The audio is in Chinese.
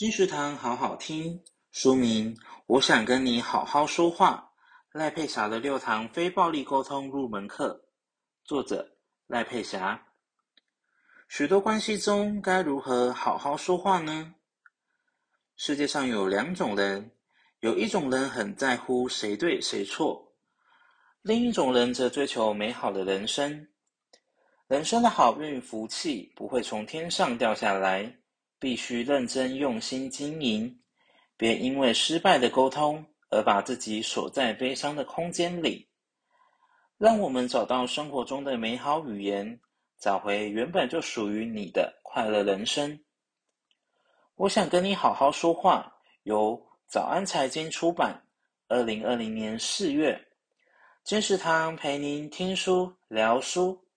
金石堂好好听，书名《我想跟你好好说话》，赖佩霞的六堂非暴力沟通入门课，作者赖佩霞。许多关系中该如何好好说话呢？世界上有两种人，有一种人很在乎谁对谁错，另一种人则追求美好的人生。人生的好运福气不会从天上掉下来。必须认真用心经营，别因为失败的沟通而把自己锁在悲伤的空间里。让我们找到生活中的美好语言，找回原本就属于你的快乐人生。我想跟你好好说话，由早安财经出版，二零二零年四月。金石堂陪您听书聊书。